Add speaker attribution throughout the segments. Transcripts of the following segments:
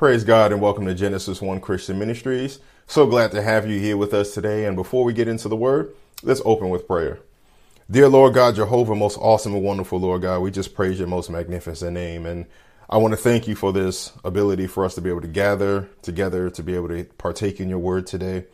Speaker 1: Praise God and welcome to Genesis 1 Christian Ministries. So glad to have you here with us today. And before we get into the word, let's open with prayer. Dear Lord God, Jehovah, most awesome and wonderful Lord God, we just praise your most magnificent name. And I want to thank you for this ability for us to be able to gather together, to be able to partake in your word today.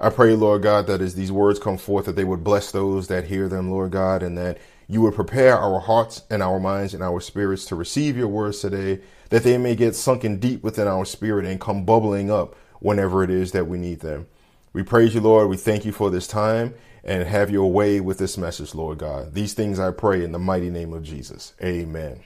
Speaker 1: I pray, Lord God, that as these words come forth, that they would bless those that hear them, Lord God, and that you would prepare our hearts and our minds and our spirits to receive your words today, that they may get sunken deep within our spirit and come bubbling up whenever it is that we need them. We praise you, Lord. We thank you for this time and have your way with this message, Lord God. These things I pray in the mighty name of Jesus. Amen.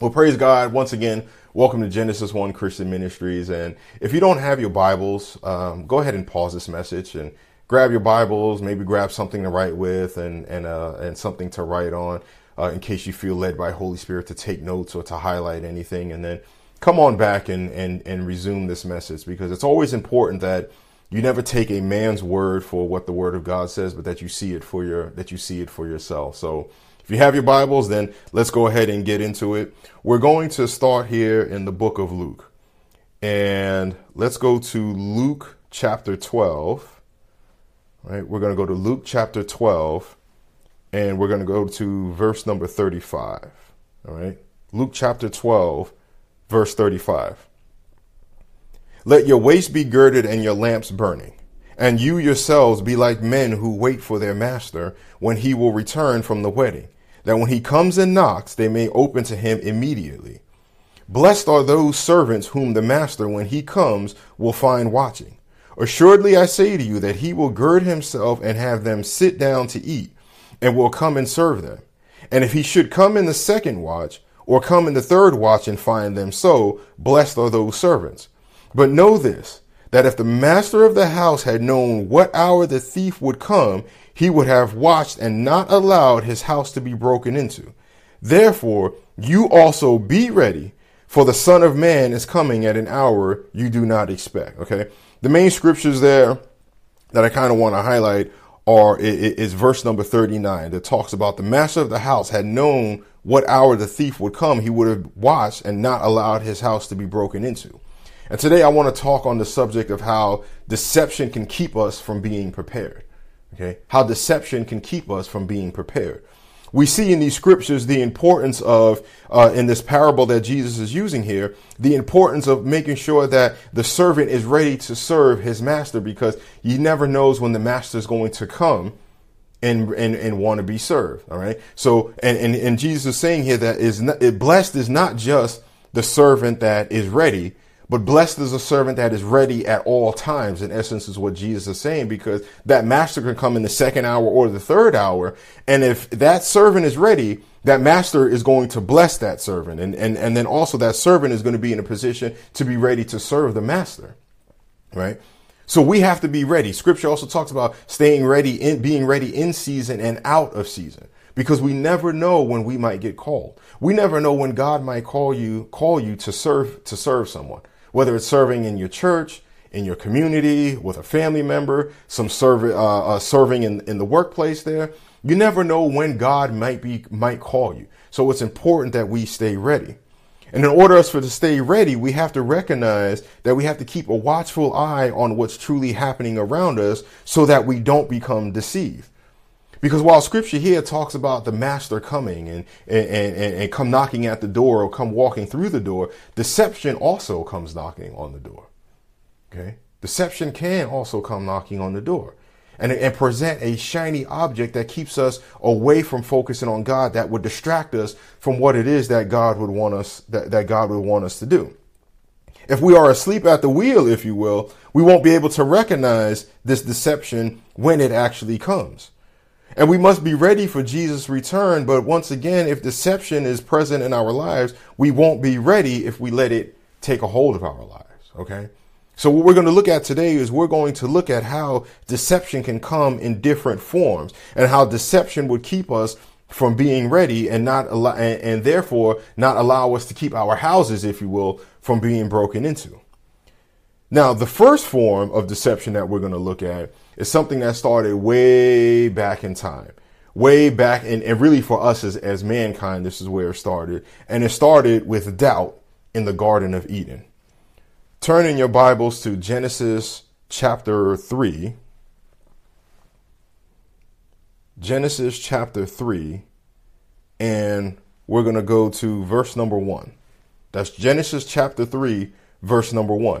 Speaker 1: Well, praise God. Once again, welcome to Genesis 1 Christian Ministries. And if you don't have your Bibles, um, go ahead and pause this message and grab your Bibles, maybe grab something to write with and, and, uh, and something to write on uh, in case you feel led by Holy Spirit to take notes or to highlight anything. And then come on back and, and, and resume this message because it's always important that you never take a man's word for what the word of God says, but that you see it for your, that you see it for yourself. So, if you have your Bibles, then let's go ahead and get into it. We're going to start here in the book of Luke. And let's go to Luke chapter 12. Right? We're going to go to Luke chapter 12 and we're going to go to verse number 35. All right? Luke chapter 12, verse 35. Let your waist be girded and your lamps burning. And you yourselves be like men who wait for their master when he will return from the wedding that when he comes and knocks, they may open to him immediately. Blessed are those servants whom the master, when he comes, will find watching. Assuredly, I say to you that he will gird himself and have them sit down to eat, and will come and serve them. And if he should come in the second watch, or come in the third watch and find them so, blessed are those servants. But know this, that if the master of the house had known what hour the thief would come, he would have watched and not allowed his house to be broken into. Therefore, you also be ready, for the Son of Man is coming at an hour you do not expect. Okay. The main scriptures there that I kind of want to highlight are is verse number 39 that talks about the master of the house had known what hour the thief would come. He would have watched and not allowed his house to be broken into. And today I want to talk on the subject of how deception can keep us from being prepared. Okay. How deception can keep us from being prepared. We see in these scriptures the importance of, uh, in this parable that Jesus is using here, the importance of making sure that the servant is ready to serve his master because he never knows when the master is going to come and, and, and want to be served. All right. So, and, and, and Jesus is saying here that is not, blessed is not just the servant that is ready, but blessed is a servant that is ready at all times, in essence, is what Jesus is saying, because that master can come in the second hour or the third hour. And if that servant is ready, that master is going to bless that servant. And, and, and then also that servant is going to be in a position to be ready to serve the master. Right? So we have to be ready. Scripture also talks about staying ready in being ready in season and out of season because we never know when we might get called. We never know when God might call you, call you to serve, to serve someone whether it's serving in your church, in your community, with a family member, some serve, uh, uh, serving in, in the workplace there. You never know when God might be, might call you. So it's important that we stay ready. And in order for us to stay ready, we have to recognize that we have to keep a watchful eye on what's truly happening around us so that we don't become deceived. Because while scripture here talks about the master coming and, and, and, and, come knocking at the door or come walking through the door, deception also comes knocking on the door. Okay? Deception can also come knocking on the door and, and present a shiny object that keeps us away from focusing on God that would distract us from what it is that God would want us, that, that God would want us to do. If we are asleep at the wheel, if you will, we won't be able to recognize this deception when it actually comes. And we must be ready for Jesus' return. But once again, if deception is present in our lives, we won't be ready if we let it take a hold of our lives. Okay. So what we're going to look at today is we're going to look at how deception can come in different forms and how deception would keep us from being ready and not allow, and, and therefore not allow us to keep our houses, if you will, from being broken into. Now, the first form of deception that we're going to look at is something that started way back in time. Way back, and, and really for us as, as mankind, this is where it started. And it started with doubt in the Garden of Eden. turn in your Bibles to Genesis chapter 3. Genesis chapter 3, and we're going to go to verse number 1. That's Genesis chapter 3, verse number 1.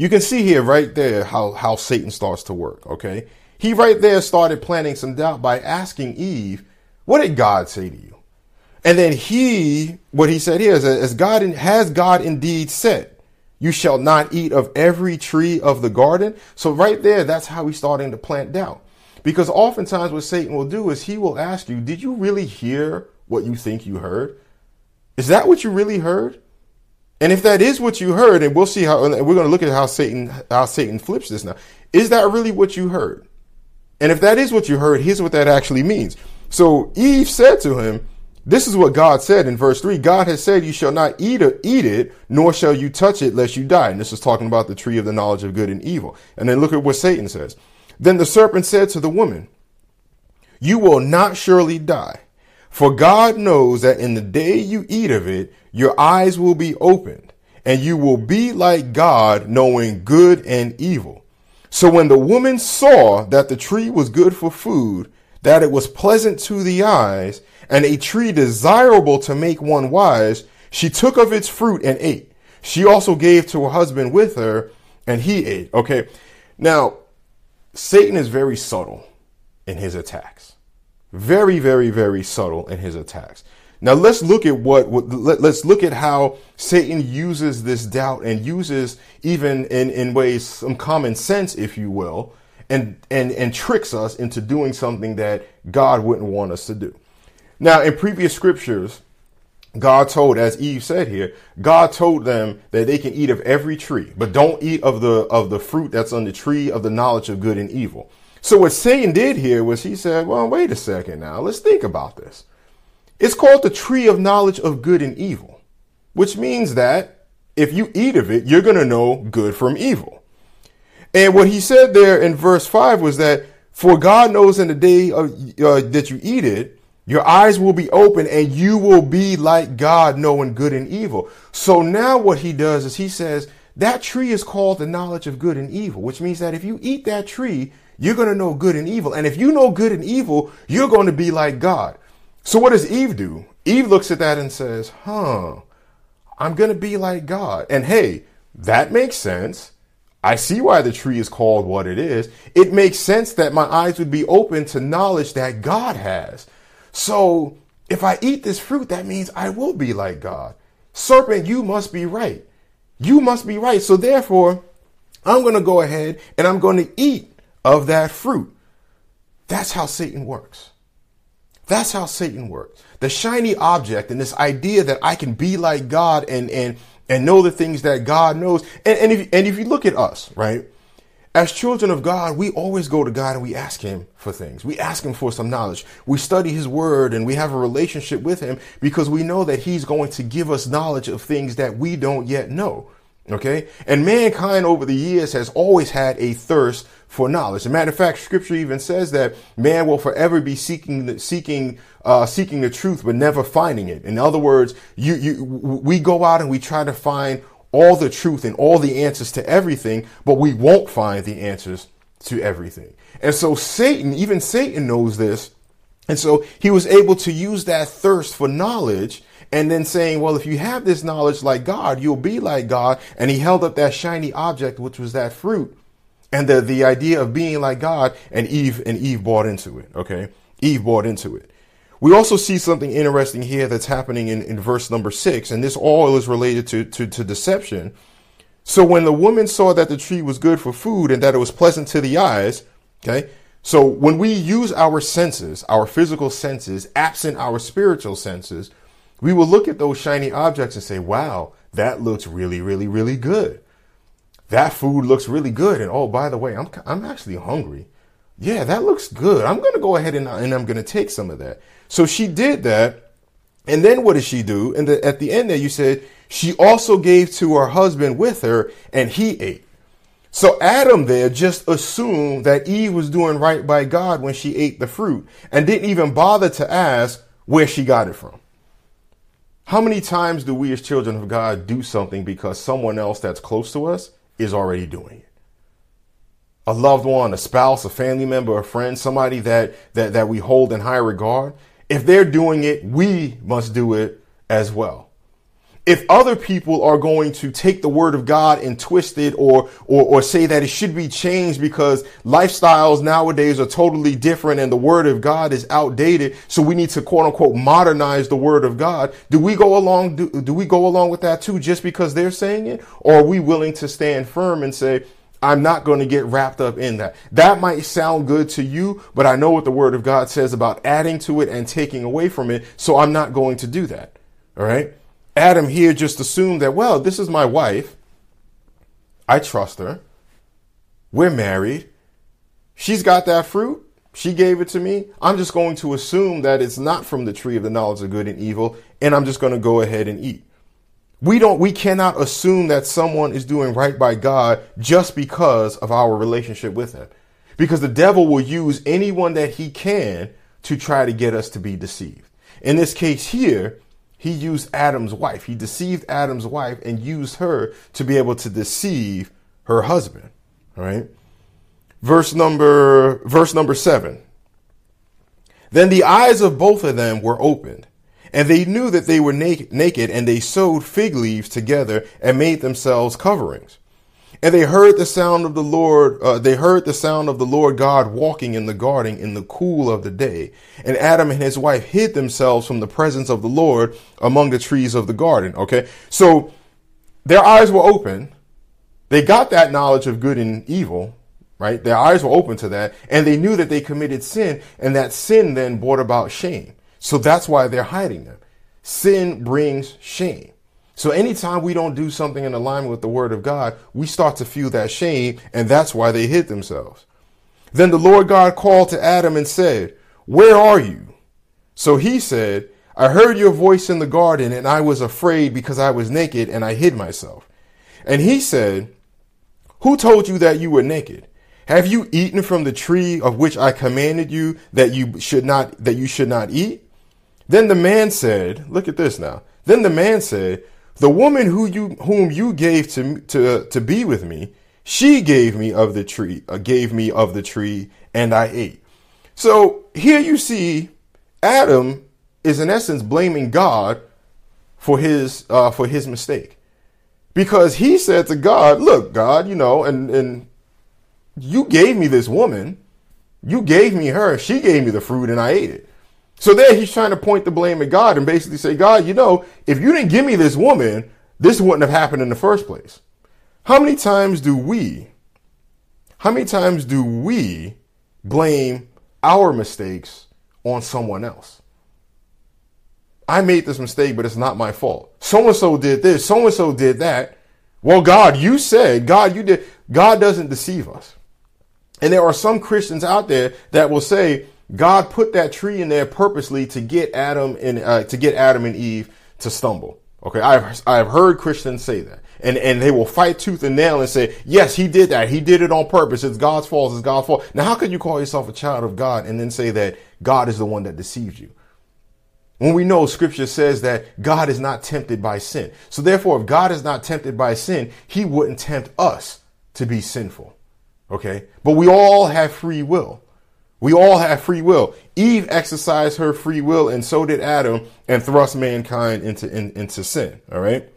Speaker 1: you can see here right there how, how Satan starts to work. Okay. He right there started planting some doubt by asking Eve, What did God say to you? And then he, what he said here is, as God has God indeed said, you shall not eat of every tree of the garden. So right there, that's how he's starting to plant doubt. Because oftentimes what Satan will do is he will ask you, did you really hear what you think you heard? Is that what you really heard? And if that is what you heard, and we'll see how, and we're going to look at how Satan, how Satan flips this now. Is that really what you heard? And if that is what you heard, here's what that actually means. So Eve said to him, this is what God said in verse 3 God has said, You shall not eat, it, eat it, nor shall you touch it, lest you die. And this is talking about the tree of the knowledge of good and evil. And then look at what Satan says. Then the serpent said to the woman, You will not surely die. For God knows that in the day you eat of it, your eyes will be opened, and you will be like God, knowing good and evil. So when the woman saw that the tree was good for food, that it was pleasant to the eyes, and a tree desirable to make one wise, she took of its fruit and ate. She also gave to her husband with her, and he ate. Okay. Now, Satan is very subtle in his attacks. Very, very, very subtle in his attacks. Now let's look at what, let, us look at how Satan uses this doubt and uses even in, in ways some common sense, if you will, and, and, and tricks us into doing something that God wouldn't want us to do. Now, in previous scriptures, God told, as Eve said here, God told them that they can eat of every tree, but don't eat of the of the fruit that's on the tree of the knowledge of good and evil. So what Satan did here was he said, well, wait a second now, let's think about this. It's called the tree of knowledge of good and evil, which means that if you eat of it, you're going to know good from evil. And what he said there in verse 5 was that, for God knows in the day of, uh, that you eat it, your eyes will be open and you will be like God, knowing good and evil. So now what he does is he says that tree is called the knowledge of good and evil, which means that if you eat that tree, you're going to know good and evil. And if you know good and evil, you're going to be like God. So what does Eve do? Eve looks at that and says, huh, I'm going to be like God. And hey, that makes sense. I see why the tree is called what it is. It makes sense that my eyes would be open to knowledge that God has. So if I eat this fruit, that means I will be like God. Serpent, you must be right. You must be right. So therefore, I'm going to go ahead and I'm going to eat of that fruit. That's how Satan works. That's how Satan works. The shiny object and this idea that I can be like God and, and, and know the things that God knows. And, and if, and if you look at us, right? As children of God, we always go to God and we ask Him for things. We ask Him for some knowledge. We study His Word and we have a relationship with Him because we know that He's going to give us knowledge of things that we don't yet know. Okay? And mankind over the years has always had a thirst for knowledge. As a matter of fact, scripture even says that man will forever be seeking, seeking, uh, seeking the truth, but never finding it. In other words, you, you, we go out and we try to find all the truth and all the answers to everything, but we won't find the answers to everything. And so Satan, even Satan knows this. And so he was able to use that thirst for knowledge and then saying, well, if you have this knowledge like God, you'll be like God. And he held up that shiny object, which was that fruit and the, the idea of being like God and Eve and Eve bought into it. Okay. Eve bought into it. We also see something interesting here that's happening in, in verse number six, and this all is related to, to, to deception. So when the woman saw that the tree was good for food and that it was pleasant to the eyes, okay, so when we use our senses, our physical senses, absent our spiritual senses, we will look at those shiny objects and say, wow, that looks really, really, really good. that food looks really good. And oh, by the way, I'm, I'm actually hungry. Yeah, that looks good. I'm going to go ahead and, and I'm going to take some of that. So she did that. And then what did she do? And the, at the end there, you said she also gave to her husband with her and he ate. So Adam there just assumed that Eve was doing right by God when she ate the fruit and didn't even bother to ask where she got it from. How many times do we as children of God do something because someone else that's close to us is already doing it? A loved one, a spouse, a family member, a friend, somebody that, that, that we hold in high regard. If they're doing it, we must do it as well if other people are going to take the word of God and twist it or, or, or say that it should be changed because lifestyles nowadays are totally different and the word of God is outdated. So we need to quote unquote modernize the word of God. Do we go along? Do, do we go along with that too just because they're saying it? Or are we willing to stand firm and say, I'm not going to get wrapped up in that. That might sound good to you, but I know what the word of God says about adding to it and taking away from it. So I'm not going to do that. All right. Adam here just assumed that, well, this is my wife. I trust her. We're married. She's got that fruit. She gave it to me. I'm just going to assume that it's not from the tree of the knowledge of good and evil, and I'm just going to go ahead and eat. We don't, we cannot assume that someone is doing right by God just because of our relationship with him. Because the devil will use anyone that he can to try to get us to be deceived. In this case here, he used Adam's wife. He deceived Adam's wife and used her to be able to deceive her husband. All right. Verse number, verse number seven. Then the eyes of both of them were opened and they knew that they were naked, and they sewed fig leaves together and made themselves coverings. And they heard the sound of the Lord, uh, they heard the sound of the Lord God walking in the garden in the cool of the day. And Adam and his wife hid themselves from the presence of the Lord among the trees of the garden. Okay. So their eyes were open. They got that knowledge of good and evil, right? Their eyes were open to that and they knew that they committed sin and that sin then brought about shame. So that's why they're hiding them. Sin brings shame. So anytime we don't do something in alignment with the word of God, we start to feel that shame, and that's why they hid themselves. Then the Lord God called to Adam and said, Where are you? So he said, I heard your voice in the garden, and I was afraid because I was naked, and I hid myself. And he said, Who told you that you were naked? Have you eaten from the tree of which I commanded you that you should not that you should not eat? Then the man said, Look at this now. Then the man said, the woman who you whom you gave to to to be with me, she gave me of the tree, uh, gave me of the tree, and I ate. So here you see, Adam is in essence blaming God for his uh, for his mistake, because he said to God, "Look, God, you know, and and you gave me this woman, you gave me her, she gave me the fruit, and I ate it." So there he's trying to point the blame at God and basically say, God, you know, if you didn't give me this woman, this wouldn't have happened in the first place. How many times do we, how many times do we blame our mistakes on someone else? I made this mistake, but it's not my fault. So and so did this, so and so did that. Well, God, you said, God, you did. God doesn't deceive us. And there are some Christians out there that will say, God put that tree in there purposely to get Adam and uh, to get Adam and Eve to stumble. Okay, I've I've heard Christians say that, and and they will fight tooth and nail and say, yes, he did that. He did it on purpose. It's God's fault. It's God's fault. Now, how could you call yourself a child of God and then say that God is the one that deceived you? When we know Scripture says that God is not tempted by sin, so therefore, if God is not tempted by sin, He wouldn't tempt us to be sinful. Okay, but we all have free will. We all have free will. Eve exercised her free will, and so did Adam, and thrust mankind into in, into sin. All right.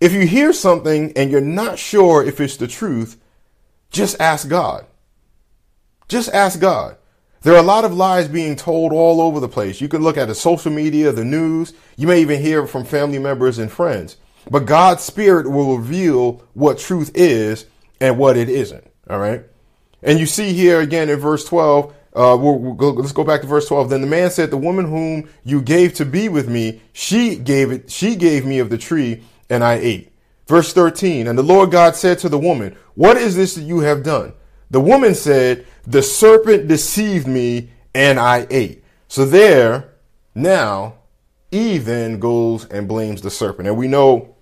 Speaker 1: If you hear something and you're not sure if it's the truth, just ask God. Just ask God. There are a lot of lies being told all over the place. You can look at the social media, the news. You may even hear from family members and friends. But God's Spirit will reveal what truth is and what it isn't. All right. And you see here again in verse 12, uh, we'll, we'll go, let's go back to verse 12. Then the man said, the woman whom you gave to be with me, she gave it, she gave me of the tree and I ate. Verse 13, and the Lord God said to the woman, What is this that you have done? The woman said, The serpent deceived me and I ate. So there, now, Eve then goes and blames the serpent. And we know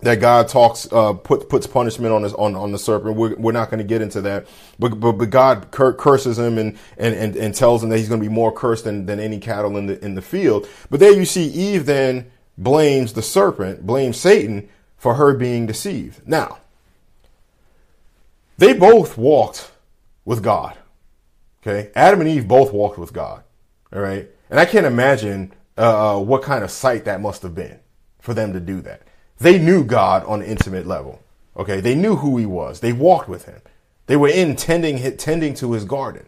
Speaker 1: that God talks, uh, put, puts punishment on his, on, on the serpent. We're, we're not going to get into that, but, but, but God cur- curses him and, and, and, and tells him that he's going to be more cursed than, than any cattle in the, in the field. But there you see Eve then blames the serpent, blames Satan for her being deceived. Now, they both walked with God. Okay. Adam and Eve both walked with God. All right. And I can't imagine, uh, uh what kind of sight that must have been for them to do that. They knew God on an intimate level. Okay. They knew who he was. They walked with him. They were in tending, tending to his garden.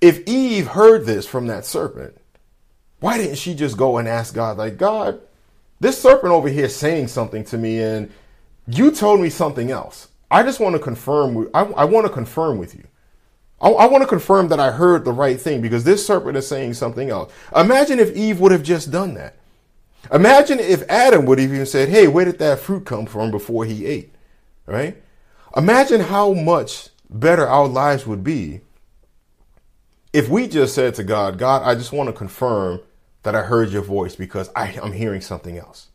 Speaker 1: If Eve heard this from that serpent, why didn't she just go and ask God, like, God, this serpent over here saying something to me and you told me something else. I just want to confirm. I, I want to confirm with you. I, I want to confirm that I heard the right thing because this serpent is saying something else. Imagine if Eve would have just done that. Imagine if Adam would have even said, Hey, where did that fruit come from before he ate? Right? Imagine how much better our lives would be if we just said to God, God, I just want to confirm that I heard your voice because I, I'm hearing something else.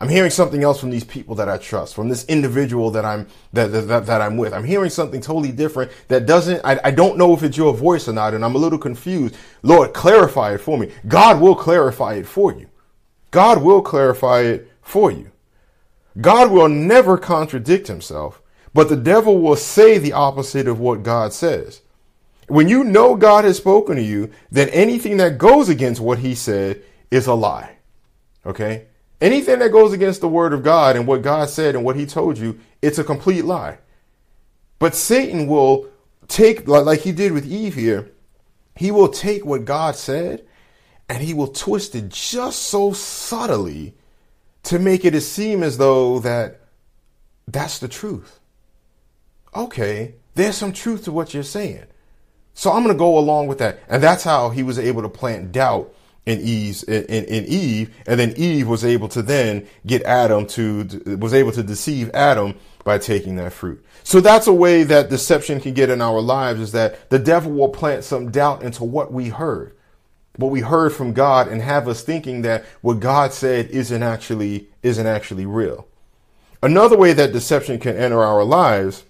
Speaker 1: I'm hearing something else from these people that I trust, from this individual that I'm that that, that I'm with. I'm hearing something totally different that doesn't. I, I don't know if it's your voice or not, and I'm a little confused. Lord, clarify it for me. God will clarify it for you. God will clarify it for you. God will never contradict himself, but the devil will say the opposite of what God says. When you know God has spoken to you, then anything that goes against what he said is a lie. Okay? Anything that goes against the word of God and what God said and what he told you, it's a complete lie. But Satan will take, like he did with Eve here, he will take what God said and he will twist it just so subtly to make it seem as though that that's the truth. Okay, there's some truth to what you're saying. So I'm going to go along with that. And that's how he was able to plant doubt in Eve, in, in, Eve, and then Eve was able to then get Adam to was able to deceive Adam by taking that fruit. So that's a way that deception can get in our lives is that the devil will plant some doubt into what we heard, what we heard from God, and have us thinking that what God said isn't actually isn't actually real. Another way that deception can enter our lives,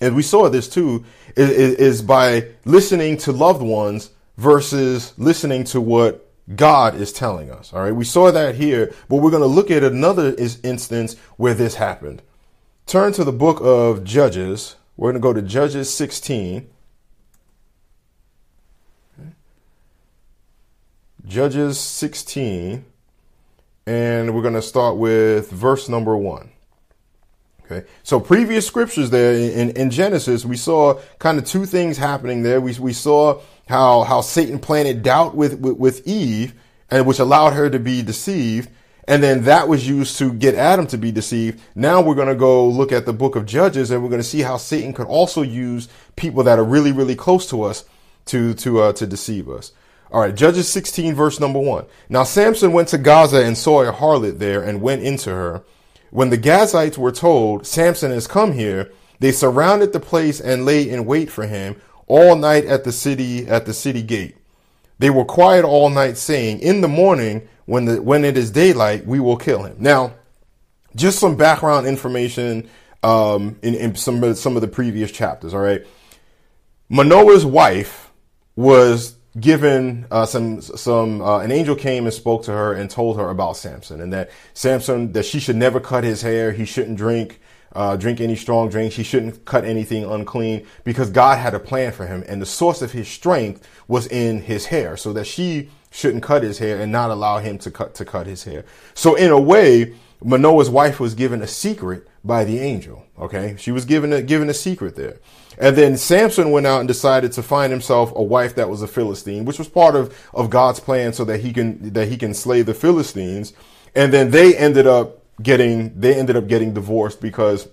Speaker 1: and we saw this too, is, is by listening to loved ones versus listening to what God is telling us. All right. We saw that here, but we're going to look at another is, instance where this happened. Turn to the book of Judges. We're going to go to Judges 16. Judges 16. And we're going to start with verse number one. Okay. So previous scriptures there in, in Genesis, we saw kind of two things happening there. We, we saw how how Satan planted doubt with, with, with Eve, and which allowed her to be deceived, and then that was used to get Adam to be deceived. Now we're going to go look at the book of Judges, and we're going to see how Satan could also use people that are really really close to us to to uh, to deceive us. All right, Judges 16 verse number 1. Now Samson went to Gaza and saw a harlot there and went into her. When the Gazites were told, Samson has come here, they surrounded the place and lay in wait for him all night at the city at the city gate. They were quiet all night, saying, "In the morning, when the when it is daylight, we will kill him." Now, just some background information um, in, in some of, some of the previous chapters. All right, Manoah's wife was given uh, some some uh, an angel came and spoke to her and told her about Samson and that Samson that she should never cut his hair, he shouldn't drink uh, drink any strong drinks. He shouldn't cut anything unclean because God had a plan for him. And the source of his strength was in his hair so that she shouldn't cut his hair and not allow him to cut, to cut his hair. So in a way, Manoah's wife was given a secret by the angel. Okay. She was given a, given a secret there. And then Samson went out and decided to find himself a wife that was a Philistine, which was part of, of God's plan so that he can, that he can slay the Philistines. And then they ended up getting they ended up getting divorced because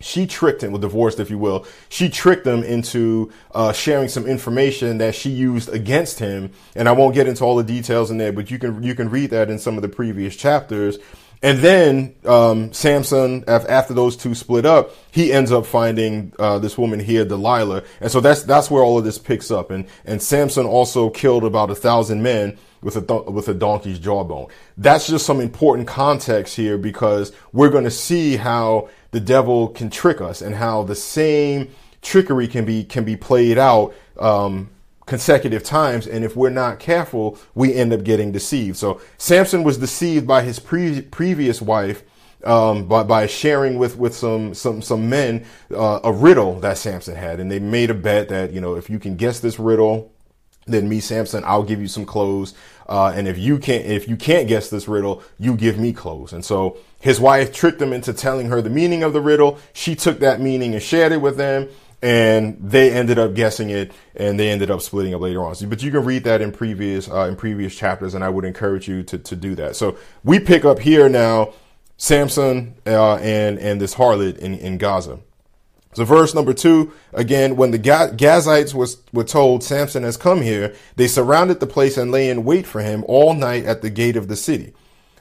Speaker 1: she tricked him, well, divorced, if you will. She tricked him into uh, sharing some information that she used against him, and I won't get into all the details in there, but you can you can read that in some of the previous chapters. And then um, Samson, after those two split up, he ends up finding uh, this woman here, Delilah, and so that's that's where all of this picks up. And and Samson also killed about a thousand men with a th- with a donkey's jawbone. That's just some important context here because we're going to see how the devil can trick us and how the same trickery can be can be played out um, consecutive times. And if we're not careful, we end up getting deceived. So Samson was deceived by his pre- previous wife. Um, by, by sharing with, with some, some, some men, uh, a riddle that Samson had. And they made a bet that, you know, if you can guess this riddle, then me, Samson, I'll give you some clothes. Uh, and if you can't, if you can't guess this riddle, you give me clothes. And so his wife tricked him into telling her the meaning of the riddle. She took that meaning and shared it with them and they ended up guessing it and they ended up splitting up later on. So, but you can read that in previous uh, in previous chapters, and I would encourage you to to do that. So we pick up here now, Samson uh, and and this harlot in in Gaza. So verse number two, again, when the Gazites was, were told Samson has come here, they surrounded the place and lay in wait for him all night at the gate of the city.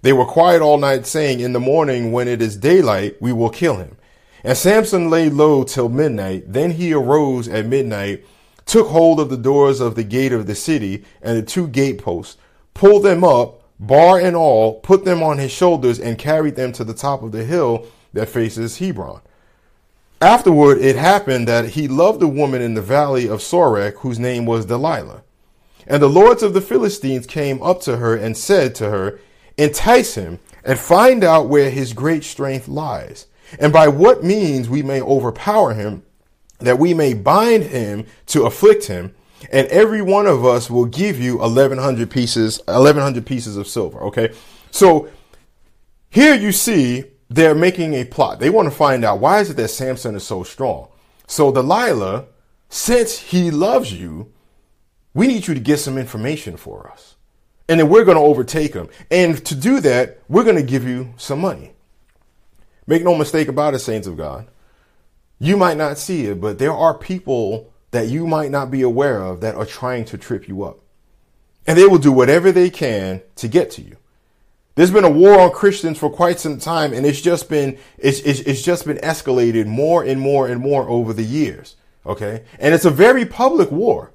Speaker 1: They were quiet all night saying, in the morning when it is daylight, we will kill him. And Samson lay low till midnight. Then he arose at midnight, took hold of the doors of the gate of the city and the two gateposts, pulled them up, bar and all, put them on his shoulders, and carried them to the top of the hill that faces Hebron. Afterward, it happened that he loved a woman in the valley of Sorek, whose name was Delilah. And the lords of the Philistines came up to her and said to her, Entice him and find out where his great strength lies and by what means we may overpower him, that we may bind him to afflict him, and every one of us will give you 1100 pieces 1100 pieces of silver okay? So here you see they're making a plot. They want to find out why is it that samson is so strong? So delilah since he loves you we need you to get some information for us. And then we're going to overtake him. And to do that we're going to give you some money Make no mistake about it, saints of God. You might not see it, but there are people that you might not be aware of that are trying to trip you up. And they will do whatever they can to get to you. There's been a war on Christians for quite some time, and it's just been it's, it's, it's just been escalated more and more and more over the years. Okay, and it's a very public war.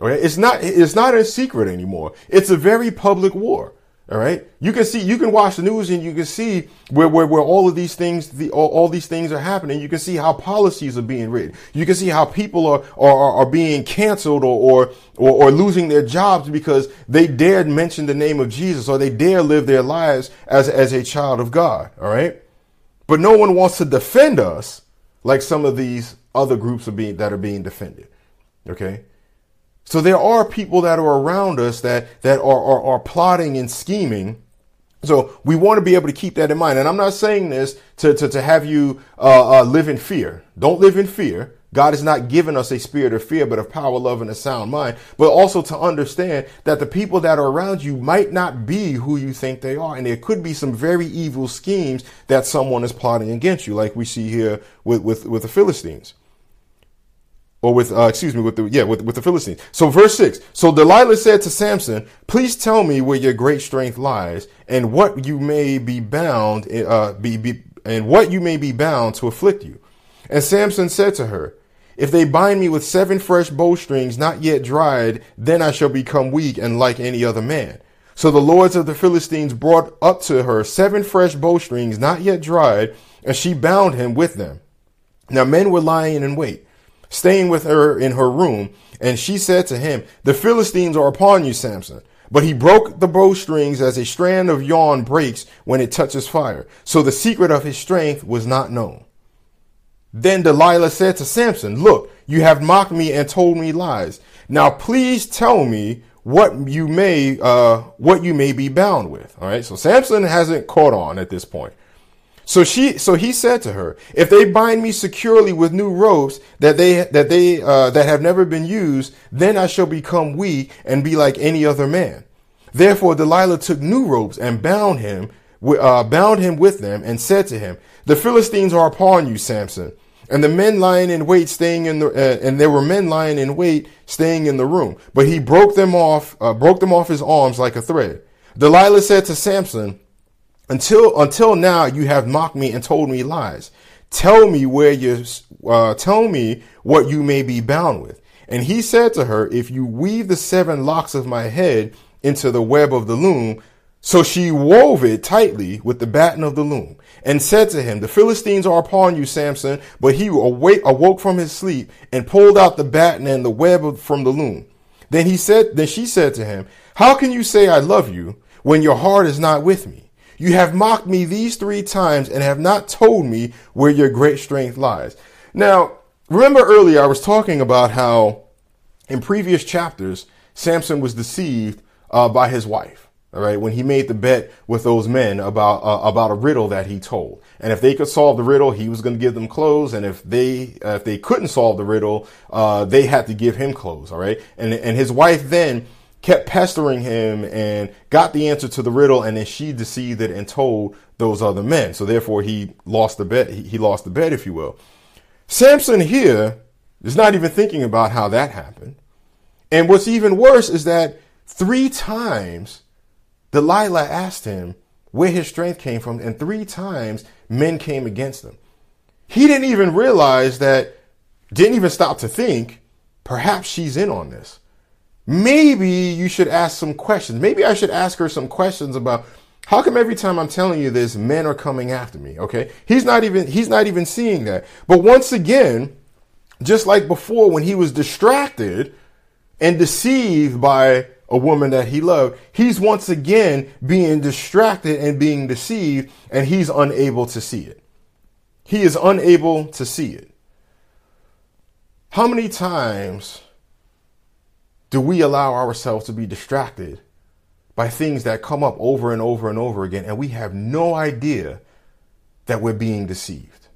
Speaker 1: Okay, it's not it's not a secret anymore. It's a very public war. All right. You can see, you can watch the news and you can see where, where, where all of these things, the, all, all, these things are happening. You can see how policies are being written. You can see how people are, are, are being canceled or, or, or, or losing their jobs because they dared mention the name of Jesus or they dare live their lives as, as a child of God. All right. But no one wants to defend us like some of these other groups are being, that are being defended. Okay. So there are people that are around us that, that are, are, are plotting and scheming. So we want to be able to keep that in mind. And I'm not saying this to, to, to have you uh, uh, live in fear. Don't live in fear. God has not given us a spirit of fear, but of power, love, and a sound mind. But also to understand that the people that are around you might not be who you think they are. And there could be some very evil schemes that someone is plotting against you, like we see here with, with, with the Philistines or with uh, excuse me with the yeah with, with the Philistines. So verse six. So Delilah said to Samson, "Please tell me where your great strength lies, and what you may be bound uh, be, be and what you may be bound to afflict you." And Samson said to her, "If they bind me with seven fresh bowstrings not yet dried, then I shall become weak and like any other man." So the lords of the Philistines brought up to her seven fresh bowstrings not yet dried, and she bound him with them. Now men were lying in wait staying with her in her room. And she said to him, The Philistines are upon you, Samson. But he broke the bowstrings as a strand of yarn breaks when it touches fire. So the secret of his strength was not known. Then Delilah said to Samson, Look, you have mocked me and told me lies. Now please tell me what you may uh, what you may be bound with. All right. So Samson hasn't caught on at this point. So she, so he said to her, if they bind me securely with new ropes that they, that they, uh, that have never been used, then I shall become weak and be like any other man. Therefore Delilah took new ropes and bound him, uh, bound him with them and said to him, the Philistines are upon you, Samson. And the men lying in wait, staying in the, uh, and there were men lying in wait, staying in the room. But he broke them off, uh, broke them off his arms like a thread. Delilah said to Samson, Until until now you have mocked me and told me lies. Tell me where you uh, tell me what you may be bound with. And he said to her, If you weave the seven locks of my head into the web of the loom, so she wove it tightly with the batten of the loom and said to him, The Philistines are upon you, Samson. But he awake, awoke from his sleep and pulled out the batten and the web from the loom. Then he said, then she said to him, How can you say I love you when your heart is not with me? You have mocked me these three times and have not told me where your great strength lies. Now, remember earlier I was talking about how in previous chapters, Samson was deceived uh, by his wife. All right, when he made the bet with those men about uh, about a riddle that he told, and if they could solve the riddle, he was going to give them clothes, and if they uh, if they couldn't solve the riddle, uh, they had to give him clothes. All right, and and his wife then kept pestering him and got the answer to the riddle, and then she deceived it and told those other men. So therefore, he lost the bet. He, lost the bet, if you will. Samson here is not even thinking about how that happened, and what's even worse is that three times Delilah asked him where his strength came from, and three times men came against him. He didn't even realize that, didn't even stop to think, perhaps she's in on this. Maybe you should ask some questions. Maybe I should ask her some questions about how come every time I'm telling you this, men are coming after me? Okay. He's not even, he's not even seeing that. But once again, just like before, when he was distracted and deceived by a woman that he loved, he's once again being distracted and being deceived, and he's unable to see it. He is unable to see it. How many times do we allow ourselves to be distracted by things that come up over and over and over again, and we have no idea that we're being deceived?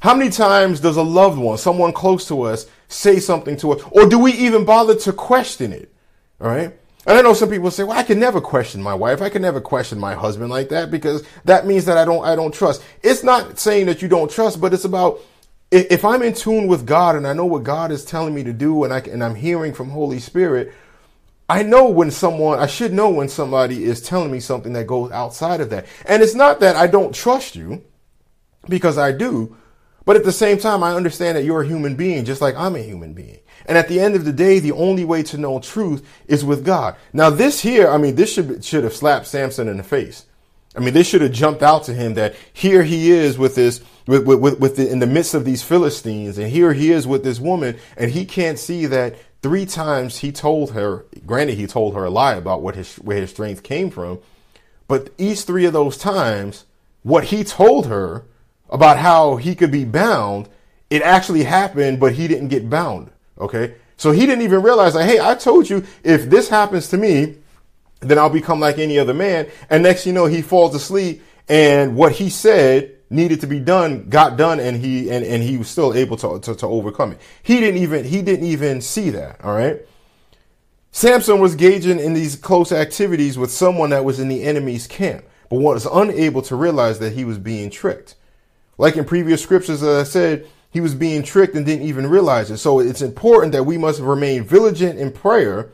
Speaker 1: How many times does a loved one, someone close to us, say something to us, or do we even bother to question it? All right. And I know some people say, well, I can never question my wife. I can never question my husband like that because that means that I don't, I don't trust. It's not saying that you don't trust, but it's about if I'm in tune with God and I know what God is telling me to do and I and I'm hearing from Holy Spirit, I know when someone, I should know when somebody is telling me something that goes outside of that. And it's not that I don't trust you because I do, but at the same time, I understand that you're a human being just like I'm a human being. And at the end of the day, the only way to know truth is with God. Now, this here, I mean, this should, should have slapped Samson in the face. I mean, this should have jumped out to him that here he is with this, with, with, with the, in the midst of these Philistines, and here he is with this woman, and he can't see that three times he told her, granted, he told her a lie about what his, where his strength came from, but each three of those times, what he told her about how he could be bound, it actually happened, but he didn't get bound. Okay. So he didn't even realize like, hey, I told you if this happens to me, then I'll become like any other man. And next you know, he falls asleep and what he said needed to be done got done and he and, and he was still able to, to, to overcome it. He didn't even he didn't even see that. All right. Samson was gauging in these close activities with someone that was in the enemy's camp, but was unable to realize that he was being tricked. Like in previous scriptures, as I said, he was being tricked and didn't even realize it. So it's important that we must remain vigilant in prayer,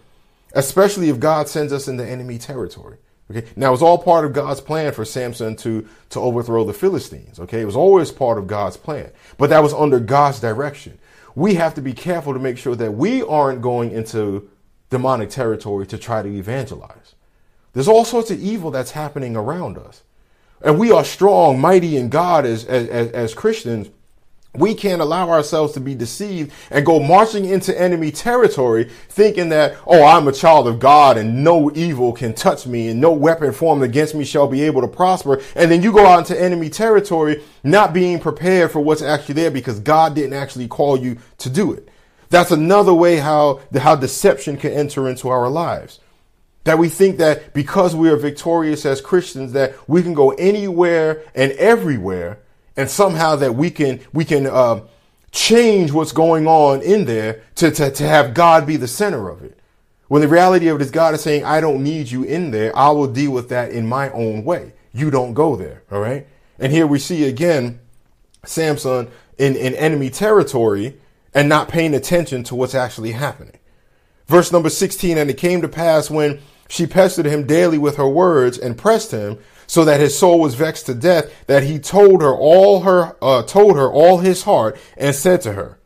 Speaker 1: especially if God sends us into enemy territory. Okay. Now it's all part of God's plan for Samson to, to overthrow the Philistines. Okay. It was always part of God's plan, but that was under God's direction. We have to be careful to make sure that we aren't going into demonic territory to try to evangelize. There's all sorts of evil that's happening around us. And we are strong, mighty in God as, as, as Christians we can't allow ourselves to be deceived and go marching into enemy territory thinking that, oh, I'm a child of God and no evil can touch me and no weapon formed against me shall be able to prosper. And then you go out into enemy territory not being prepared for what's actually there because God didn't actually call you to do it. That's another way how, how deception can enter into our lives. That we think that because we are victorious as Christians that we can go anywhere and everywhere and somehow that we can we can uh, change what's going on in there to, to to have God be the center of it. When the reality of it is God is saying, I don't need you in there. I will deal with that in my own way. You don't go there. All right. And here we see again Samson in, in enemy territory and not paying attention to what's actually happening. Verse number 16, and it came to pass when she pestered him daily with her words and pressed him so that his soul was vexed to death, that he told her all her, uh, told her all his heart and said to her,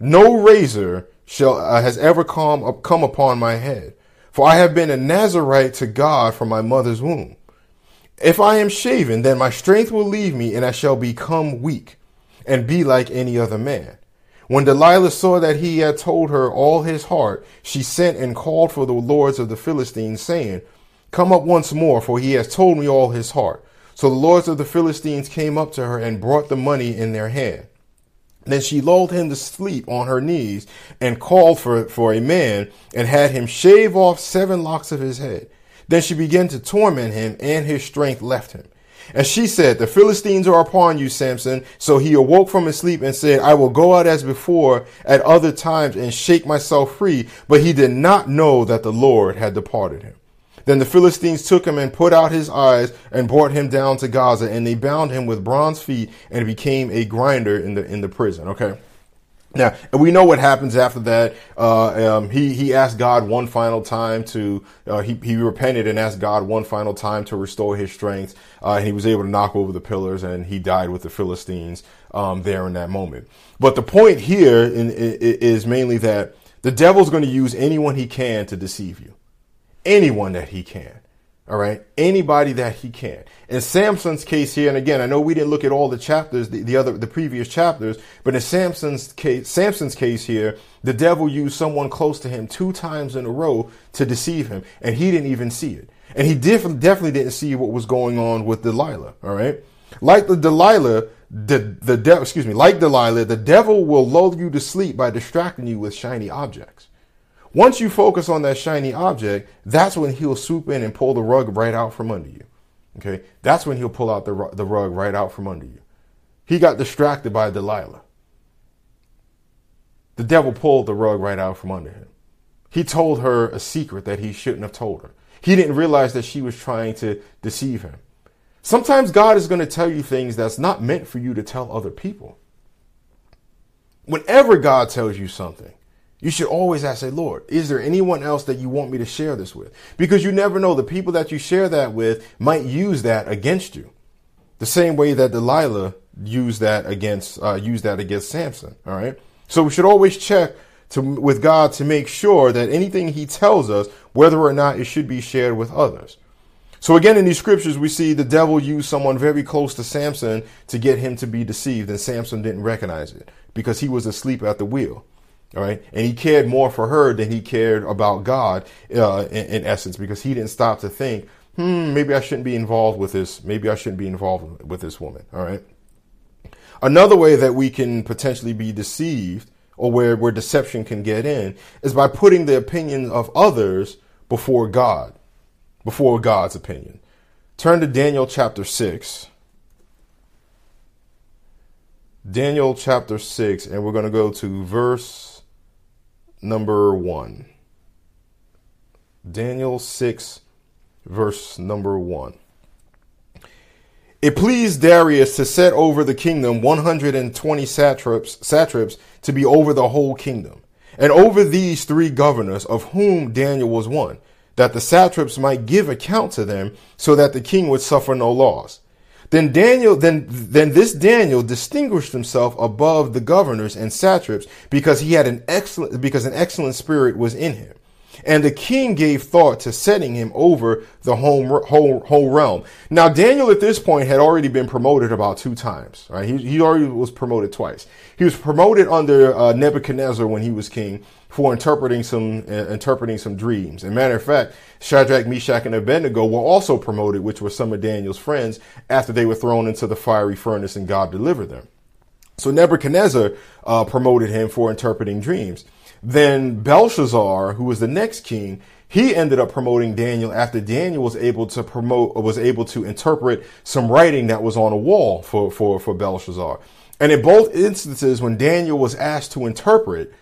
Speaker 1: no razor shall, uh, has ever come, come upon my head, for I have been a Nazarite to God from my mother's womb. If I am shaven, then my strength will leave me and I shall become weak and be like any other man. When Delilah saw that he had told her all his heart, she sent and called for the lords of the Philistines, saying, Come up once more, for he has told me all his heart. So the lords of the Philistines came up to her and brought the money in their hand. Then she lulled him to sleep on her knees and called for, for a man and had him shave off seven locks of his head. Then she began to torment him and his strength left him. And she said, The Philistines are upon you, Samson. So he awoke from his sleep and said, I will go out as before at other times and shake myself free. But he did not know that the Lord had departed him. Then the Philistines took him and put out his eyes and brought him down to Gaza, and they bound him with bronze feet and became a grinder in the in the prison. Okay. Now, and we know what happens after that. Uh, um, he he asked God one final time to uh, he he repented and asked God one final time to restore his strength. Uh, and he was able to knock over the pillars, and he died with the Philistines um, there in that moment. But the point here in, in, is mainly that the devil's going to use anyone he can to deceive you, anyone that he can. All right. Anybody that he can. In Samson's case here, and again, I know we didn't look at all the chapters, the, the, other, the previous chapters, but in Samson's case, Samson's case here, the devil used someone close to him two times in a row to deceive him, and he didn't even see it. And he def- definitely didn't see what was going on with Delilah. All right. Like the Delilah, the, the devil, excuse me, like Delilah, the devil will lull you to sleep by distracting you with shiny objects. Once you focus on that shiny object, that's when he'll swoop in and pull the rug right out from under you. Okay, that's when he'll pull out the, the rug right out from under you. He got distracted by Delilah. The devil pulled the rug right out from under him. He told her a secret that he shouldn't have told her. He didn't realize that she was trying to deceive him. Sometimes God is going to tell you things that's not meant for you to tell other people. Whenever God tells you something, you should always ask, say, Lord, is there anyone else that you want me to share this with? Because you never know. The people that you share that with might use that against you. The same way that Delilah used that against, uh, used that against Samson. All right. So we should always check to, with God to make sure that anything he tells us, whether or not it should be shared with others. So again, in these scriptures, we see the devil use someone very close to Samson to get him to be deceived, and Samson didn't recognize it because he was asleep at the wheel. All right. And he cared more for her than he cared about God, uh, in, in, essence, because he didn't stop to think, hmm, maybe I shouldn't be involved with this. Maybe I shouldn't be involved with this woman. All right. Another way that we can potentially be deceived or where, where deception can get in is by putting the opinion of others before God, before God's opinion. Turn to Daniel chapter 6. Daniel chapter 6, and we're going to go to verse number 1. Daniel 6, verse number 1. It pleased Darius to set over the kingdom 120 satraps, satraps to be over the whole kingdom, and over these three governors, of whom Daniel was one, that the satraps might give account to them, so that the king would suffer no loss. Then Daniel, then, then this Daniel distinguished himself above the governors and satraps because he had an excellent, because an excellent spirit was in him. And the king gave thought to setting him over the whole, whole, whole realm. Now, Daniel at this point had already been promoted about two times, right? He, he already was promoted twice. He was promoted under uh, Nebuchadnezzar when he was king for interpreting some, uh, interpreting some dreams. And matter of fact, Shadrach, Meshach, and Abednego were also promoted, which were some of Daniel's friends after they were thrown into the fiery furnace and God delivered them. So Nebuchadnezzar uh, promoted him for interpreting dreams. Then Belshazzar, who was the next king, he ended up promoting Daniel after Daniel was able to promote, was able to interpret some writing that was on a wall for, for, for Belshazzar. And in both instances, when Daniel was asked to interpret,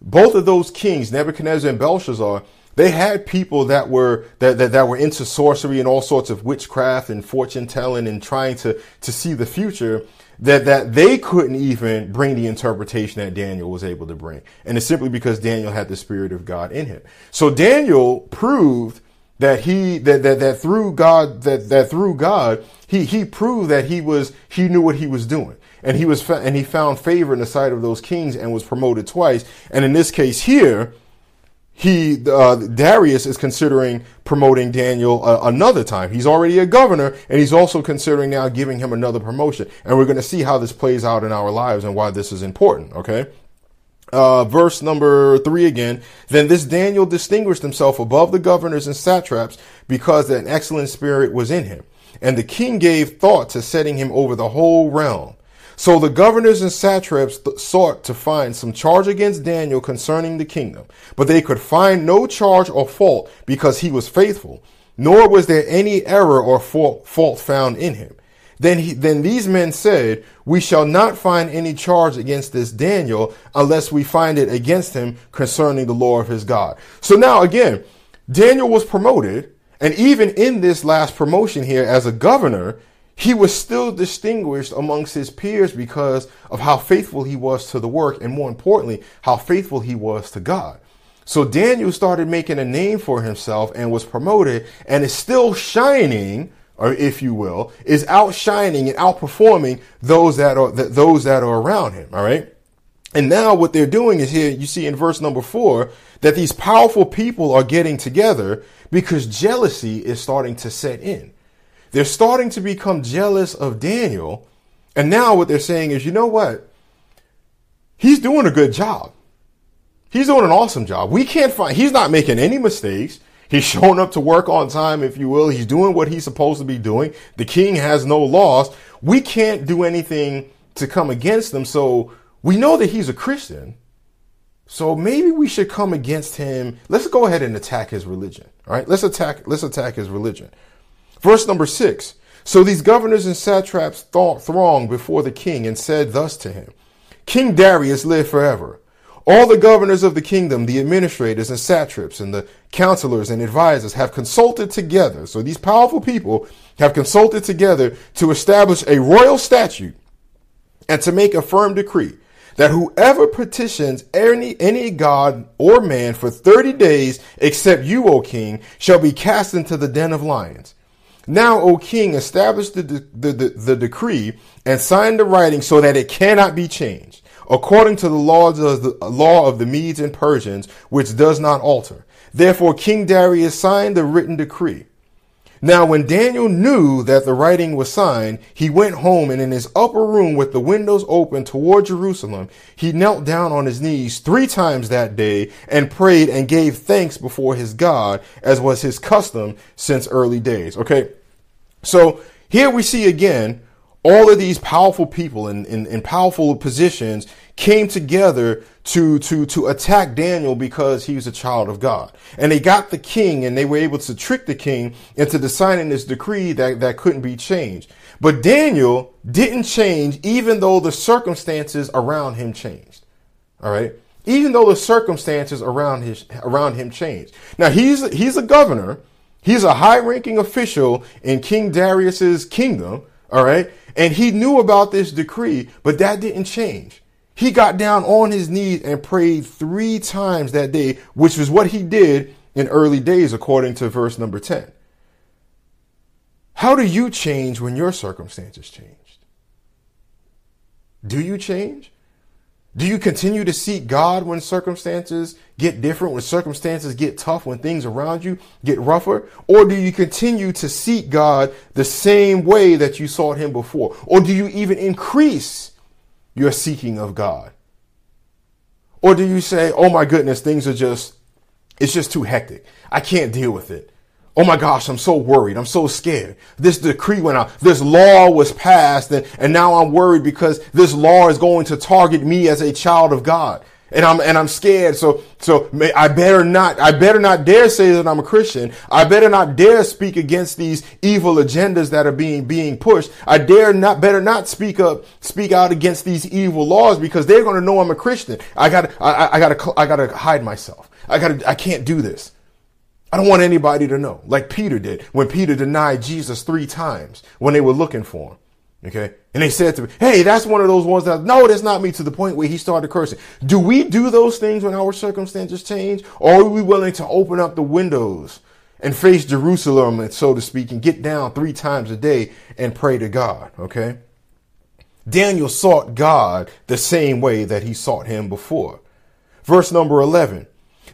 Speaker 1: both of those kings, Nebuchadnezzar and Belshazzar, they had people that were that, that, that were into sorcery and all sorts of witchcraft and fortune telling and trying to to see the future that that they couldn't even bring the interpretation that Daniel was able to bring. And it's simply because Daniel had the spirit of God in him. So Daniel proved that he that that, that through God that that through God he he proved that he was he knew what he was doing and he was and he found favor in the sight of those kings and was promoted twice and in this case here he uh, Darius is considering promoting Daniel uh, another time. He's already a governor, and he's also considering now giving him another promotion. And we're going to see how this plays out in our lives and why this is important. Okay. Uh, verse number three again. Then this Daniel distinguished himself above the governors and satraps because an excellent spirit was in him. And the king gave thought to setting him over the whole realm. So the governors and satraps th- sought to find some charge against Daniel concerning the kingdom, but they could find no charge or fault because he was faithful, nor was there any error or fault, found in him. Then he, then these men said, we shall not find any charge against this Daniel unless we find it against him concerning the law of his God. So now again, Daniel was promoted. And even in this last promotion here as a governor, he was still distinguished amongst his peers because of how faithful he was to the work and more importantly, how faithful he was to God. So Daniel started making a name for himself and was promoted and is still shining, or if you will, is outshining and outperforming those that are those that are around him. All right. And now what they're doing is here, you see in verse number four, that these powerful people are getting together because jealousy is starting to set in. They're starting to become jealous of Daniel. And now what they're saying is, you know what? He's doing a good job. He's doing an awesome job. We can't find, he's not making any mistakes. He's showing up to work on time, if you will. He's doing what he's supposed to be doing. The king has no laws. We can't do anything to come against them. So we know that he's a Christian. So maybe we should come against him. Let's go ahead and attack his religion. All right. Let's attack, let's attack his religion. Verse number six. So these governors and satraps thronged before the king and said thus to him, King Darius live forever. All the governors of the kingdom, the administrators and satraps and the counselors and advisors have consulted together. So these powerful people have consulted together to establish a royal statute and to make a firm decree that whoever petitions any, any god or man for 30 days except you, O king, shall be cast into the den of lions. Now, O king, establish the, the, the, the, decree and sign the writing so that it cannot be changed, according to the laws of the law of the Medes and Persians, which does not alter. Therefore, King Darius signed the written decree. Now, when Daniel knew that the writing was signed, he went home and in his upper room with the windows open toward Jerusalem, he knelt down on his knees three times that day and prayed and gave thanks before his God, as was his custom since early days. Okay. So here we see again all of these powerful people in, in, in, powerful positions came together to, to, to attack Daniel because he was a child of God. And they got the king and they were able to trick the king into deciding this decree that, that couldn't be changed. But Daniel didn't change even though the circumstances around him changed. All right. Even though the circumstances around his, around him changed. Now he's, he's a governor. He's a high ranking official in King Darius's kingdom. All right. And he knew about this decree, but that didn't change. He got down on his knees and prayed three times that day, which was what he did in early days, according to verse number 10. How do you change when your circumstances changed? Do you change? Do you continue to seek God when circumstances get different, when circumstances get tough, when things around you get rougher? Or do you continue to seek God the same way that you sought Him before? Or do you even increase your seeking of God? Or do you say, oh my goodness, things are just, it's just too hectic. I can't deal with it. Oh my gosh, I'm so worried. I'm so scared. This decree went out. This law was passed and, and now I'm worried because this law is going to target me as a child of God. And I'm, and I'm scared. So, so I better not, I better not dare say that I'm a Christian. I better not dare speak against these evil agendas that are being, being pushed. I dare not, better not speak up, speak out against these evil laws because they're going to know I'm a Christian. I gotta, I, I gotta, I gotta hide myself. I gotta, I can't do this. I don't want anybody to know, like Peter did when Peter denied Jesus three times when they were looking for him. Okay. And they said to me, Hey, that's one of those ones that, no, that's not me to the point where he started cursing. Do we do those things when our circumstances change? Or are we willing to open up the windows and face Jerusalem, and so to speak, and get down three times a day and pray to God. Okay. Daniel sought God the same way that he sought him before. Verse number 11.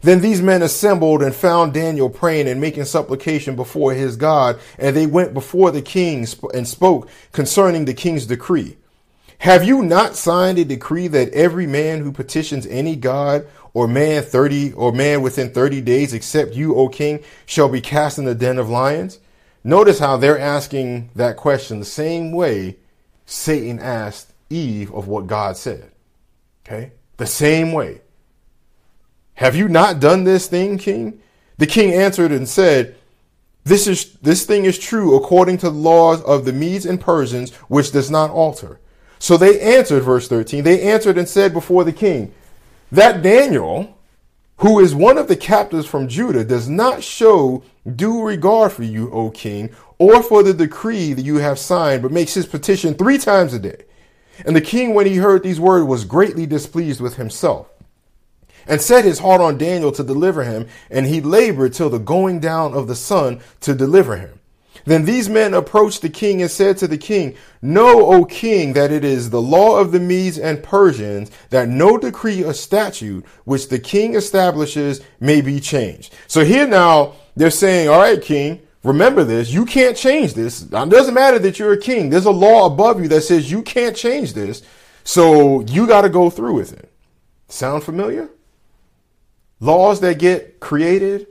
Speaker 1: Then these men assembled and found Daniel praying and making supplication before his God, and they went before the king and spoke concerning the king's decree. Have you not signed a decree that every man who petitions any god or man 30 or man within 30 days except you, O king, shall be cast in the den of lions? Notice how they're asking that question the same way Satan asked Eve of what God said. Okay? The same way. Have you not done this thing, king? The king answered and said, this is this thing is true according to the laws of the Medes and Persians, which does not alter. So they answered, verse 13, they answered and said before the king, that Daniel, who is one of the captives from Judah, does not show due regard for you, O king, or for the decree that you have signed, but makes his petition three times a day. And the king, when he heard these words, was greatly displeased with himself and set his heart on Daniel to deliver him, and he labored till the going down of the sun to deliver him. Then these men approached the king and said to the king, Know, O king, that it is the law of the Medes and Persians that no decree or statute which the king establishes may be changed. So here now they're saying, All right, king, remember this. You can't change this. It doesn't matter that you're a king. There's a law above you that says you can't change this. So you got to go through with it. Sound familiar? Laws that get created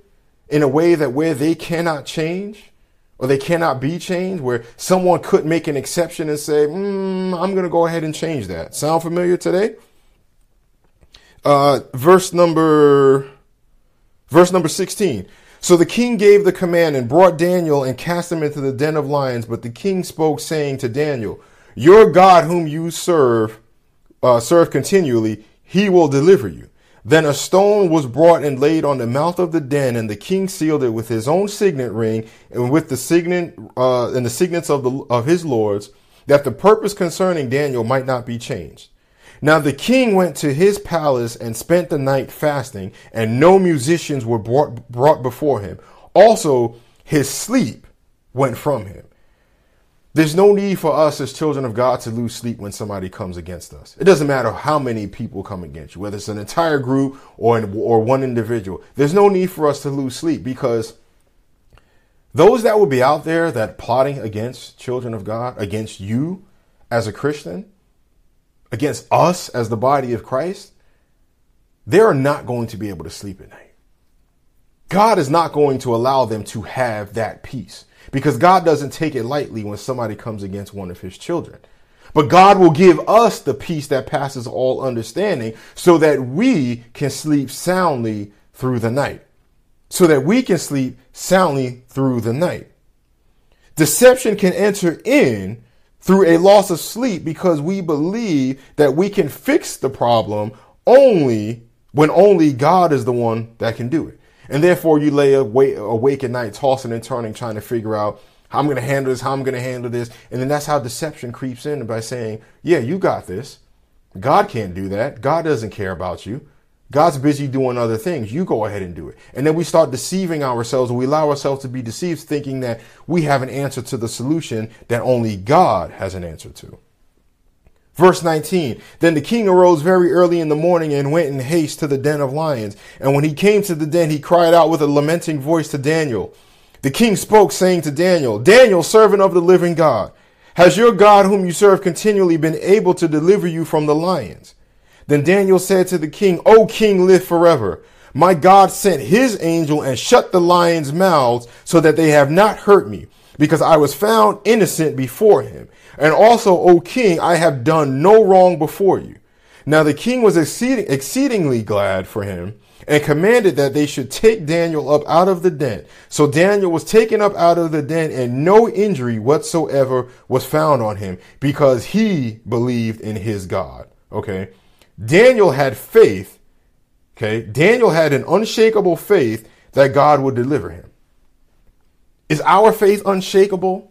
Speaker 1: in a way that where they cannot change or they cannot be changed, where someone could make an exception and say, mm, I'm going to go ahead and change that. Sound familiar today? Uh, verse number, verse number 16. So the king gave the command and brought Daniel and cast him into the den of lions. But the king spoke, saying to Daniel, Your God, whom you serve, uh, serve continually, he will deliver you. Then a stone was brought and laid on the mouth of the den, and the king sealed it with his own signet ring and with the signet uh, and the signets of the of his lords, that the purpose concerning Daniel might not be changed. Now the king went to his palace and spent the night fasting, and no musicians were brought, brought before him. Also, his sleep went from him. There's no need for us as children of God to lose sleep when somebody comes against us. It doesn't matter how many people come against you, whether it's an entire group or, or one individual. There's no need for us to lose sleep because those that will be out there that plotting against children of God, against you as a Christian, against us as the body of Christ, they are not going to be able to sleep at night. God is not going to allow them to have that peace because God doesn't take it lightly when somebody comes against one of his children. But God will give us the peace that passes all understanding so that we can sleep soundly through the night. So that we can sleep soundly through the night. Deception can enter in through a loss of sleep because we believe that we can fix the problem only when only God is the one that can do it. And therefore, you lay awake, awake at night, tossing and turning, trying to figure out how I'm going to handle this, how I'm going to handle this. And then that's how deception creeps in by saying, yeah, you got this. God can't do that. God doesn't care about you. God's busy doing other things. You go ahead and do it. And then we start deceiving ourselves we allow ourselves to be deceived thinking that we have an answer to the solution that only God has an answer to. Verse 19 Then the king arose very early in the morning and went in haste to the den of lions. And when he came to the den, he cried out with a lamenting voice to Daniel. The king spoke, saying to Daniel, Daniel, servant of the living God, has your God, whom you serve continually, been able to deliver you from the lions? Then Daniel said to the king, O king, live forever. My God sent his angel and shut the lions' mouths so that they have not hurt me, because I was found innocent before him. And also, O king, I have done no wrong before you. Now the king was exceeding, exceedingly glad for him and commanded that they should take Daniel up out of the den. So Daniel was taken up out of the den and no injury whatsoever was found on him because he believed in his God. Okay. Daniel had faith. Okay. Daniel had an unshakable faith that God would deliver him. Is our faith unshakable?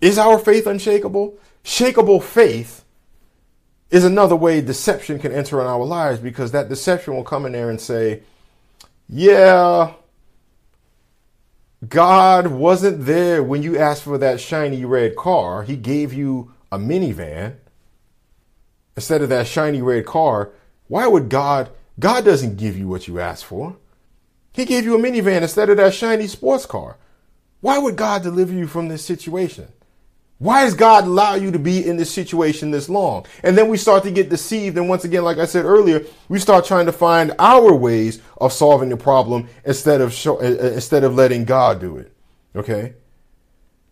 Speaker 1: Is our faith unshakable? Shakeable faith is another way deception can enter in our lives because that deception will come in there and say, yeah, God wasn't there when you asked for that shiny red car. He gave you a minivan instead of that shiny red car. Why would God? God doesn't give you what you asked for. He gave you a minivan instead of that shiny sports car. Why would God deliver you from this situation? Why does God allow you to be in this situation this long? And then we start to get deceived. And once again, like I said earlier, we start trying to find our ways of solving the problem instead of show, uh, uh, instead of letting God do it. Okay.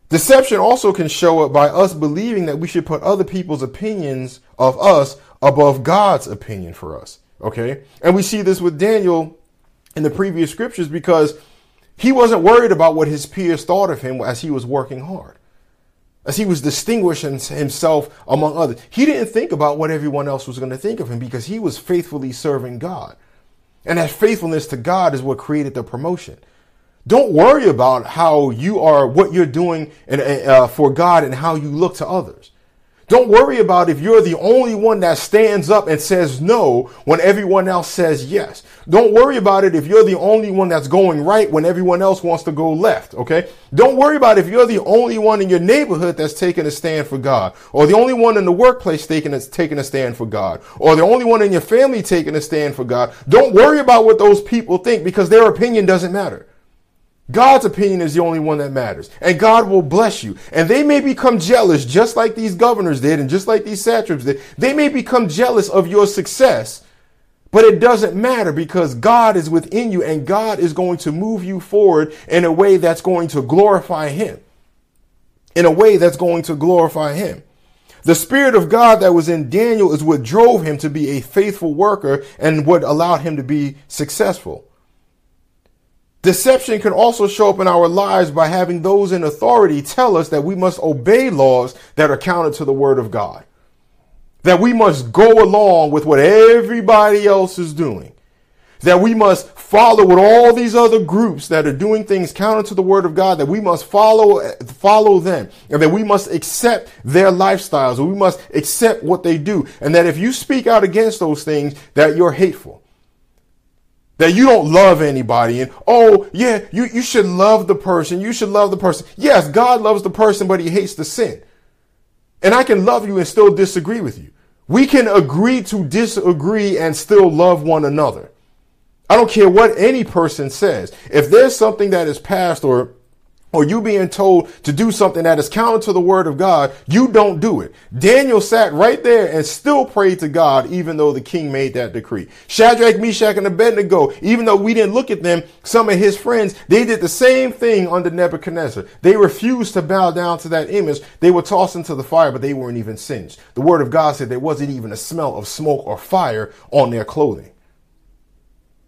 Speaker 1: Deception also can show up by us believing that we should put other people's opinions of us above God's opinion for us. Okay. And we see this with Daniel in the previous scriptures because he wasn't worried about what his peers thought of him as he was working hard as he was distinguishing himself among others. He didn't think about what everyone else was going to think of him because he was faithfully serving God. And that faithfulness to God is what created the promotion. Don't worry about how you are, what you're doing uh, for God and how you look to others. Don't worry about if you're the only one that stands up and says no when everyone else says yes. Don't worry about it if you're the only one that's going right when everyone else wants to go left. Okay. Don't worry about if you're the only one in your neighborhood that's taking a stand for God or the only one in the workplace taking a, taking a stand for God or the only one in your family taking a stand for God. Don't worry about what those people think because their opinion doesn't matter. God's opinion is the only one that matters. And God will bless you. And they may become jealous, just like these governors did, and just like these satraps did. They may become jealous of your success, but it doesn't matter because God is within you and God is going to move you forward in a way that's going to glorify Him. In a way that's going to glorify Him. The Spirit of God that was in Daniel is what drove him to be a faithful worker and what allowed him to be successful. Deception can also show up in our lives by having those in authority tell us that we must obey laws that are counter to the word of God. That we must go along with what everybody else is doing. That we must follow with all these other groups that are doing things counter to the word of God, that we must follow, follow them and that we must accept their lifestyles we must accept what they do. And that if you speak out against those things, that you're hateful that you don't love anybody and oh yeah you, you should love the person you should love the person yes god loves the person but he hates the sin and i can love you and still disagree with you we can agree to disagree and still love one another. I don't care what any person says. If there's something that is passed or or you being told to do something that is counter to the word of God, you don't do it. Daniel sat right there and still prayed to God, even though the king made that decree. Shadrach, Meshach, and Abednego, even though we didn't look at them, some of his friends, they did the same thing under Nebuchadnezzar. They refused to bow down to that image. They were tossed into the fire, but they weren't even singed. The word of God said there wasn't even a smell of smoke or fire on their clothing.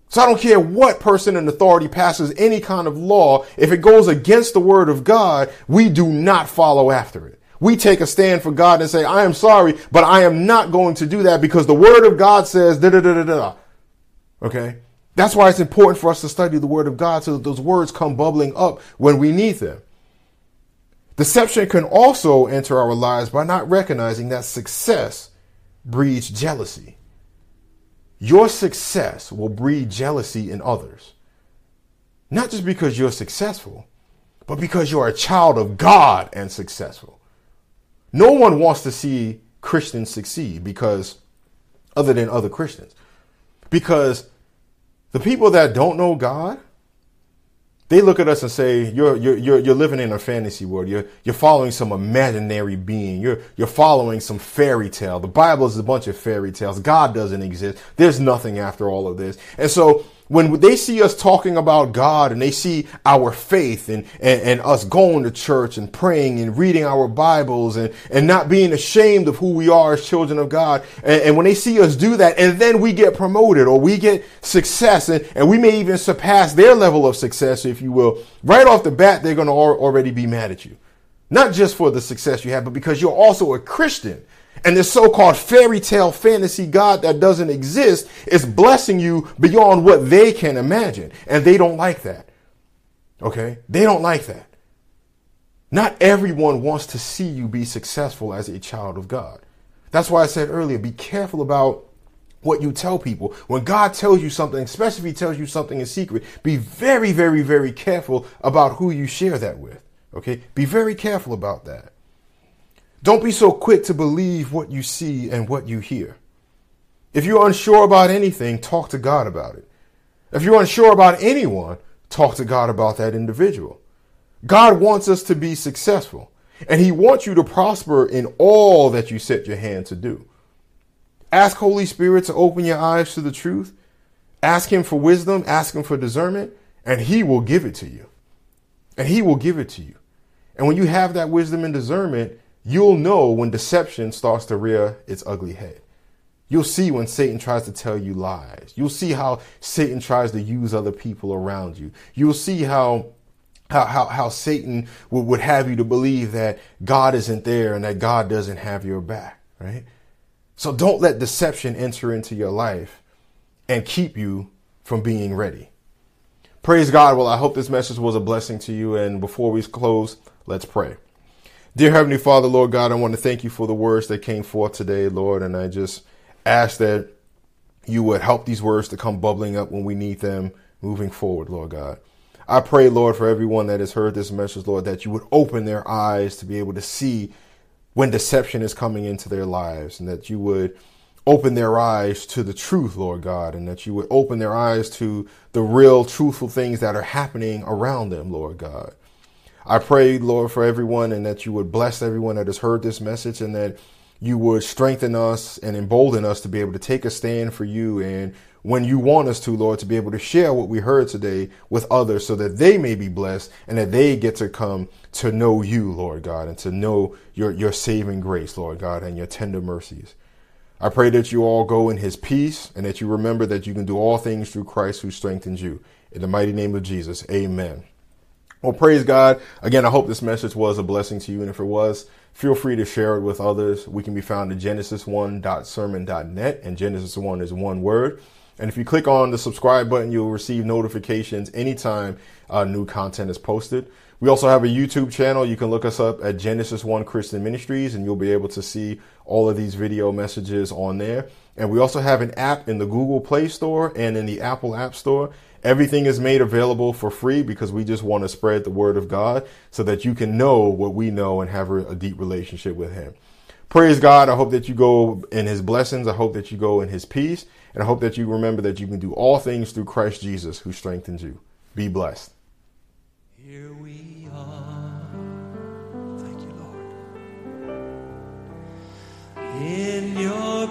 Speaker 1: So I don't care what person in authority passes any kind of law. If it goes against the word of God, we do not follow after it. We take a stand for God and say, I am sorry, but I am not going to do that because the word of God says da da da da da. Okay. That's why it's important for us to study the word of God so that those words come bubbling up when we need them. Deception can also enter our lives by not recognizing that success breeds jealousy. Your success will breed jealousy in others. Not just because you're successful, but because you're a child of God and successful. No one wants to see Christians succeed because, other than other Christians, because the people that don't know God, they look at us and say, you're, you're, you're, you're living in a fantasy world. You're, you're following some imaginary being. You're, you're following some fairy tale. The Bible is a bunch of fairy tales. God doesn't exist. There's nothing after all of this. And so when they see us talking about God and they see our faith and, and, and, us going to church and praying and reading our Bibles and, and not being ashamed of who we are as children of God. And, and when they see us do that and then we get promoted or we get success and, and we may even surpass their level of success, if you will, right off the bat, they're going to already be mad at you. Not just for the success you have, but because you're also a Christian. And this so-called fairy tale fantasy God that doesn't exist is blessing you beyond what they can imagine. And they don't like that. Okay? They don't like that. Not everyone wants to see you be successful as a child of God. That's why I said earlier, be careful about what you tell people. When God tells you something, especially if He tells you something in secret, be very, very, very careful about who you share that with. Okay? Be very careful about that. Don't be so quick to believe what you see and what you hear. If you're unsure about anything, talk to God about it. If you're unsure about anyone, talk to God about that individual. God wants us to be successful, and He wants you to prosper in all that you set your hand to do. Ask Holy Spirit to open your eyes to the truth. Ask Him for wisdom, ask Him for discernment, and He will give it to you. And He will give it to you. And when you have that wisdom and discernment, you'll know when deception starts to rear its ugly head. You'll see when Satan tries to tell you lies. You'll see how Satan tries to use other people around you. You'll see how how, how, how Satan would, would have you to believe that God isn't there and that God doesn't have your back, right? So don't let deception enter into your life and keep you from being ready. Praise God. Well, I hope this message was a blessing to you. And before we close, let's pray. Dear Heavenly Father, Lord God, I want to thank you for the words that came forth today, Lord. And I just ask that you would help these words to come bubbling up when we need them moving forward, Lord God. I pray, Lord, for everyone that has heard this message, Lord, that you would open their eyes to be able to see when deception is coming into their lives and that you would open their eyes to the truth, Lord God, and that you would open their eyes to the real truthful things that are happening around them, Lord God. I pray, Lord, for everyone and that you would bless everyone that has heard this message and that you would strengthen us and embolden us to be able to take a stand for you and when you want us to, Lord, to be able to share what we heard today with others so that they may be blessed and that they get to come to know you, Lord God, and to know your, your saving grace, Lord God, and your tender mercies. I pray that you all go in his peace and that you remember that you can do all things through Christ who strengthens you. In the mighty name of Jesus, amen. Well, praise God. Again, I hope this message was a blessing to you. And if it was, feel free to share it with others. We can be found at genesis1.sermon.net and Genesis 1 is one word. And if you click on the subscribe button, you'll receive notifications anytime uh, new content is posted. We also have a YouTube channel. You can look us up at Genesis One Christian Ministries and you'll be able to see all of these video messages on there. And we also have an app in the Google Play Store and in the Apple App Store. Everything is made available for free because we just want to spread the word of God so that you can know what we know and have a deep relationship with Him. Praise God. I hope that you go in His blessings. I hope that you go in His peace. And I hope that you remember that you can do all things through Christ Jesus who strengthens you. Be blessed. Here we are. Thank you, Lord. In your